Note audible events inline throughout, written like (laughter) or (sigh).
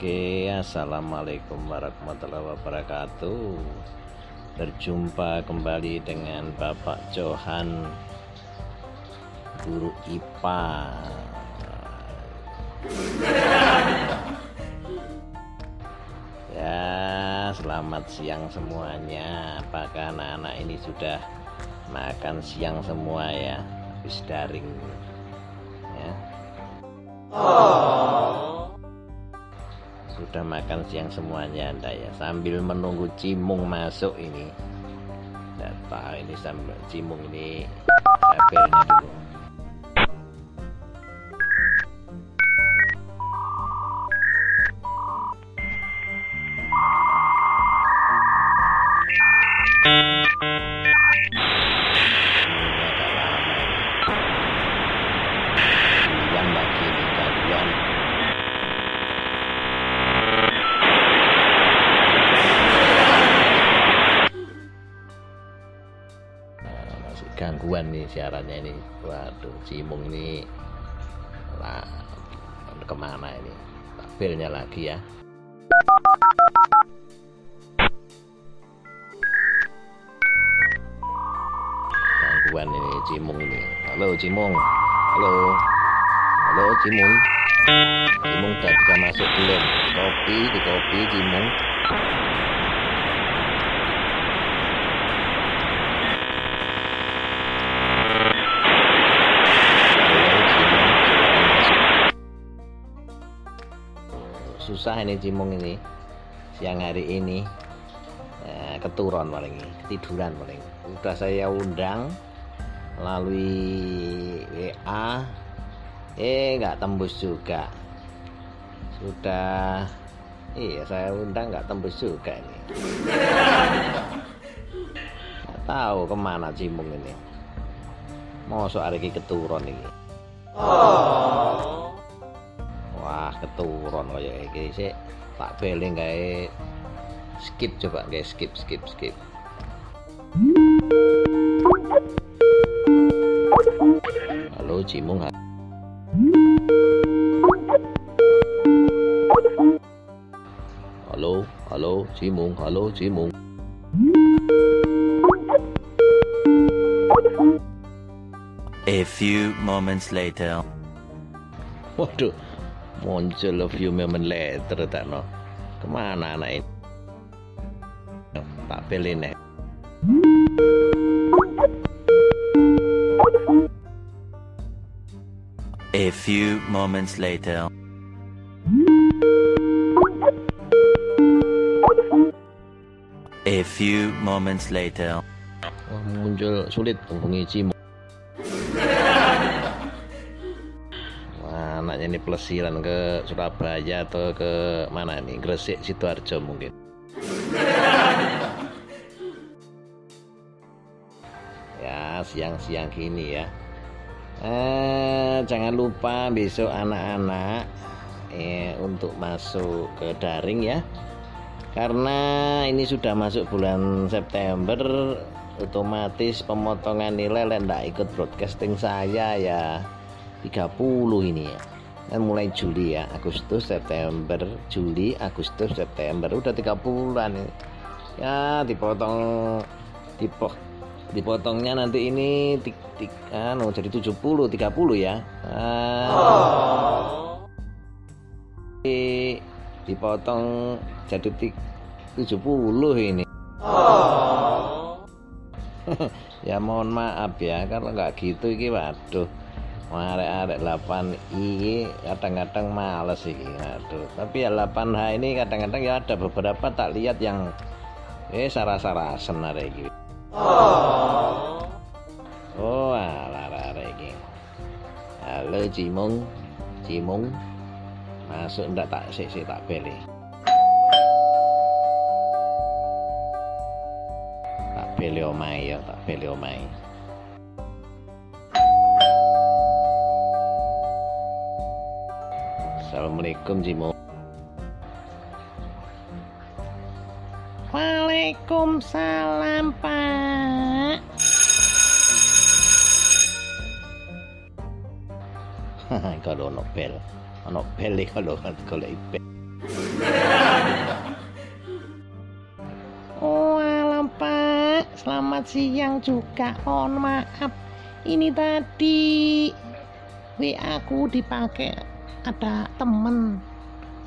Assalamualaikum warahmatullahi wabarakatuh. Berjumpa kembali dengan Bapak Johan Guru IPA Ya selamat siang semuanya. Apakah anak-anak ini sudah makan siang semua ya? Habis daring. Ya sudah makan siang semuanya anda ya. Sambil menunggu Cimung masuk ini. Tidak tahu ini sambil Cimung ini kabelnya dulu siarannya ini. Waduh Cimung ini lah ke mana ini? Tabelnya lagi ya. Gangguan ini Cimung ini. Halo Cimung. Halo. Halo Cimung. Cimung udah bisa masuk belum? Kopi di kopi Cimung susah ini Cimung ini siang hari ini Eh, keturun paling ketiduran paling. Udah saya undang melalui WA eh nggak tembus juga. Sudah iya saya undang nggak tembus juga ini. Nggak tahu ke mana Cimung ini. Mau soal ini keturun ini Wah, keturun kayak iki sik tak beling gawe skip coba guys, skip skip skip. Halo Cimung. ha- Halo, halo Cimung, halo Cimung. A few moments later. Waduh, muncul a few moment later tak no. Kemana anak ini? Tak pilih nih. A few moments later. A few moments later. Muncul sulit hubungi Cimo. Ini pelesiran ke Surabaya atau ke mana nih? Gresik, Sidoarjo mungkin. (laughs) ya, siang-siang gini ya. Eh, jangan lupa besok anak-anak eh, untuk masuk ke daring ya karena ini sudah masuk bulan September otomatis pemotongan nilai tidak ikut broadcasting saya ya 30 ini ya mulai Juli ya Agustus September Juli Agustus September. Udah tiga bulan ini. ya dipotong dipok dipotongnya nanti ini tik, tik, anu, jadi 70 30 ya. Ah, di- dipotong jadi tik 70 ini. (laughs) Ya mohon maaf ya kalau nggak gitu iki waduh arek-arek 8 i kadang-kadang males iki waduh tapi ya 8H ini kadang-kadang ya ada beberapa tak lihat yang eh sarah-sarasen arek iki. Oh. Alah arek iki. Halo Cimung. Cimung. Masuk ndak tak sik sik tak beli. Tak beli omahe ya tak beli omahe Assalamualaikum Jimo. Waalaikumsalam Pak. (laughs) Kalau ono bel Ono bel kalau kalau bel Oh Pak. Selamat siang juga. Oh maaf. Ini tadi WA aku dipakai ada temen,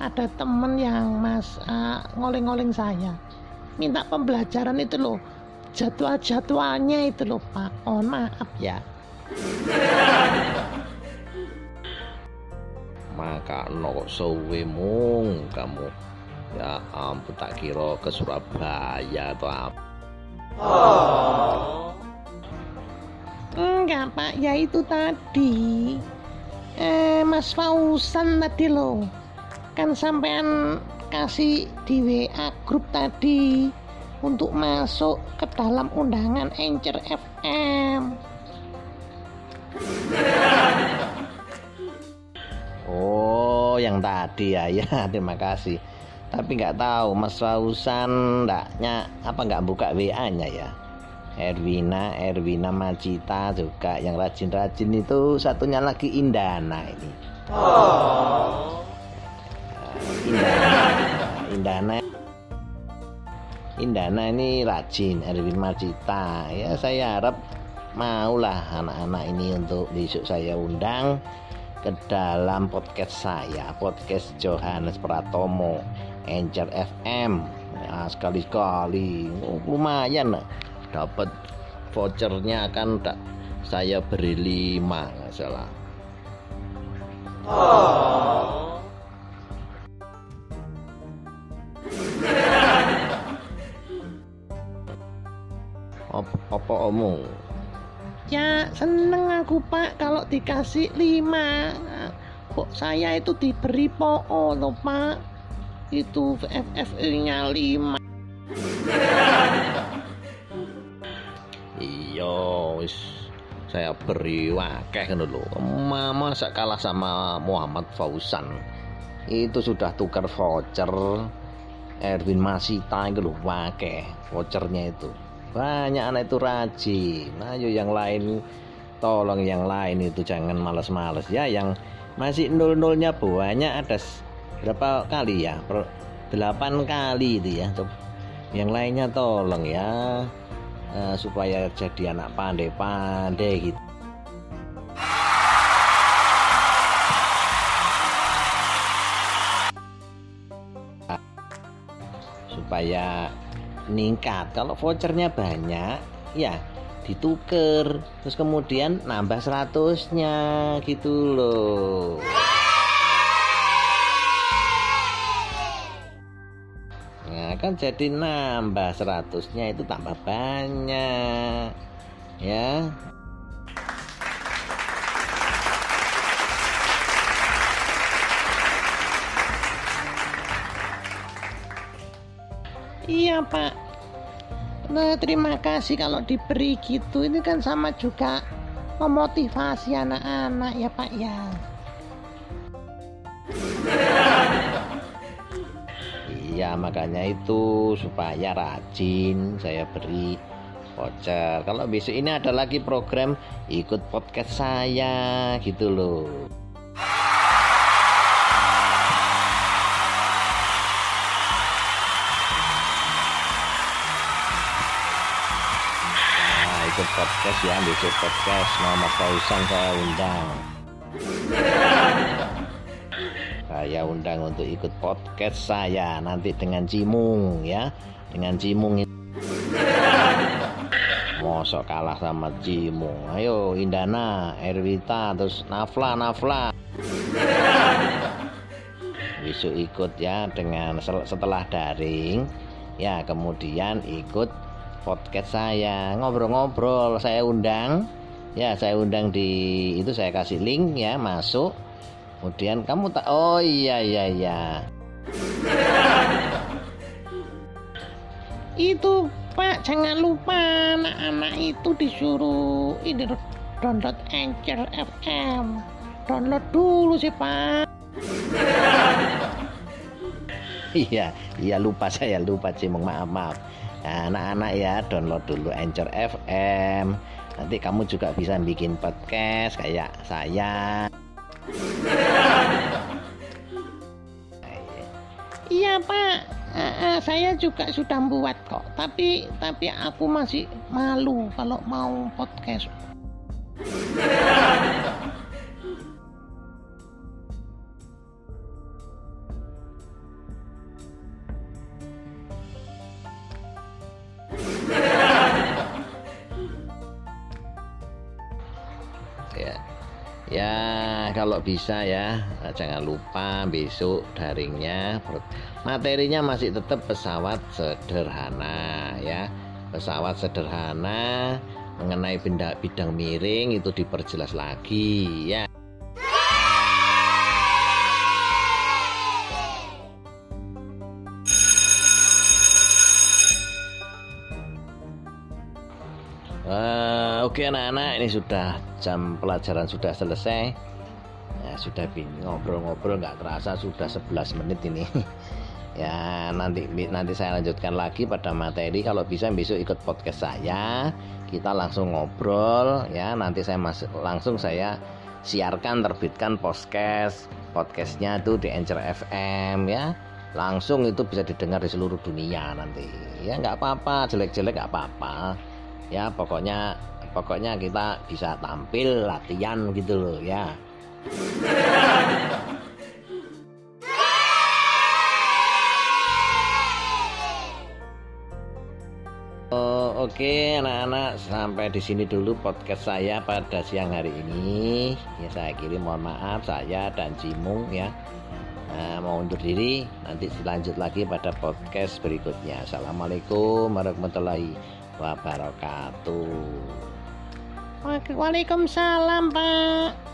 ada temen yang mas uh, ngoleng-ngoleng saya, minta pembelajaran itu loh, jadwal-jadwalnya itu loh Pak. Mohon maaf ya. maka no sowe mung kamu ya ampun tak kira ke Surabaya atau apa Enggak Pak, ya itu tadi. Eh, Mas Fausan tadi loh. Kan sampean kasih di WA grup tadi untuk masuk ke dalam undangan Anchor FM. oh yang tadi ya ya (laughs) terima kasih tapi nggak tahu Mas Fausan ndaknya apa nggak buka WA-nya ya Erwina, Erwina Macita juga yang rajin-rajin itu satunya lagi Indana ini. Oh. Indana, Indana, Indana ini rajin, Erwin Macita. Ya saya harap maulah anak-anak ini untuk besok saya undang ke dalam podcast saya, podcast Johannes Pratomo, Anchor FM. Ya, sekali-sekali, oh, lumayan dapat vouchernya akan tak saya beri lima nggak salah. Oh. apa omong ya seneng aku pak kalau dikasih lima. Kok saya itu diberi po loh pak? Itu FFE nya lima (laughs) wis saya beri wakeh ngono lho. Mama sak kalah sama Muhammad Fauzan. Itu sudah tukar voucher Erwin Masita itu lho wakeh vouchernya itu. Banyak anak itu rajin. Ayo yang lain tolong yang lain itu jangan males-males ya yang masih nol-nolnya banyak ada berapa kali ya? Per, delapan kali itu ya. Yang lainnya tolong ya uh, supaya jadi anak pandai-pandai gitu. Supaya meningkat kalau vouchernya banyak ya dituker terus kemudian nambah seratusnya gitu loh kan jadi nambah seratusnya itu tambah banyak ya. Iya pak. Nah, terima kasih kalau diberi gitu. Ini kan sama juga memotivasi anak-anak ya pak ya ya makanya itu supaya rajin saya beri voucher. Kalau besok ini ada lagi program ikut podcast saya gitu loh. Nah ikut podcast ya besok podcast. Mama Fauzan saya undang saya undang untuk ikut podcast saya nanti dengan Cimung ya. Dengan Cimung mosok kalah sama Cimung. Ayo Indana Erwita terus Nafla Nafla. Besok ikut ya dengan setelah daring. Ya kemudian ikut podcast saya. Ngobrol-ngobrol saya undang. Ya saya undang di itu saya kasih link ya masuk Kemudian kamu tak oh iya iya iya. itu Pak jangan lupa anak-anak itu disuruh ini download Anchor FM. Download dulu sih Pak. (laughs) iya iya lupa saya lupa sih maaf maaf. Nah, anak-anak ya download dulu Anchor FM. Nanti kamu juga bisa bikin podcast kayak saya. Iya pak, eh, saya juga sudah buat kok, tapi tapi aku masih malu kalau mau podcast. ya ya kalau bisa ya. Jangan lupa besok daringnya. Materinya masih tetap pesawat sederhana ya. Pesawat sederhana mengenai bidang miring itu diperjelas lagi ya Oke anak-anak ini sudah jam pelajaran sudah selesai. Ya, sudah ngobrol-ngobrol nggak terasa sudah 11 menit ini. (laughs) Ya nanti nanti saya lanjutkan lagi pada materi. Kalau bisa besok ikut podcast saya. Kita langsung ngobrol ya. Nanti saya masuk langsung saya siarkan terbitkan podcast podcastnya itu di Anchor FM ya. Langsung itu bisa didengar di seluruh dunia nanti. Ya nggak apa-apa jelek-jelek nggak apa-apa. Ya pokoknya pokoknya kita bisa tampil latihan gitu loh ya Oh, Oke okay, anak-anak sampai di sini dulu podcast saya pada siang hari ini. Ya saya kirim mohon maaf saya dan Cimung ya nah, mau undur diri. Nanti lanjut lagi pada podcast berikutnya. Assalamualaikum warahmatullahi wabarakatuh. Waalaikumsalam Pak.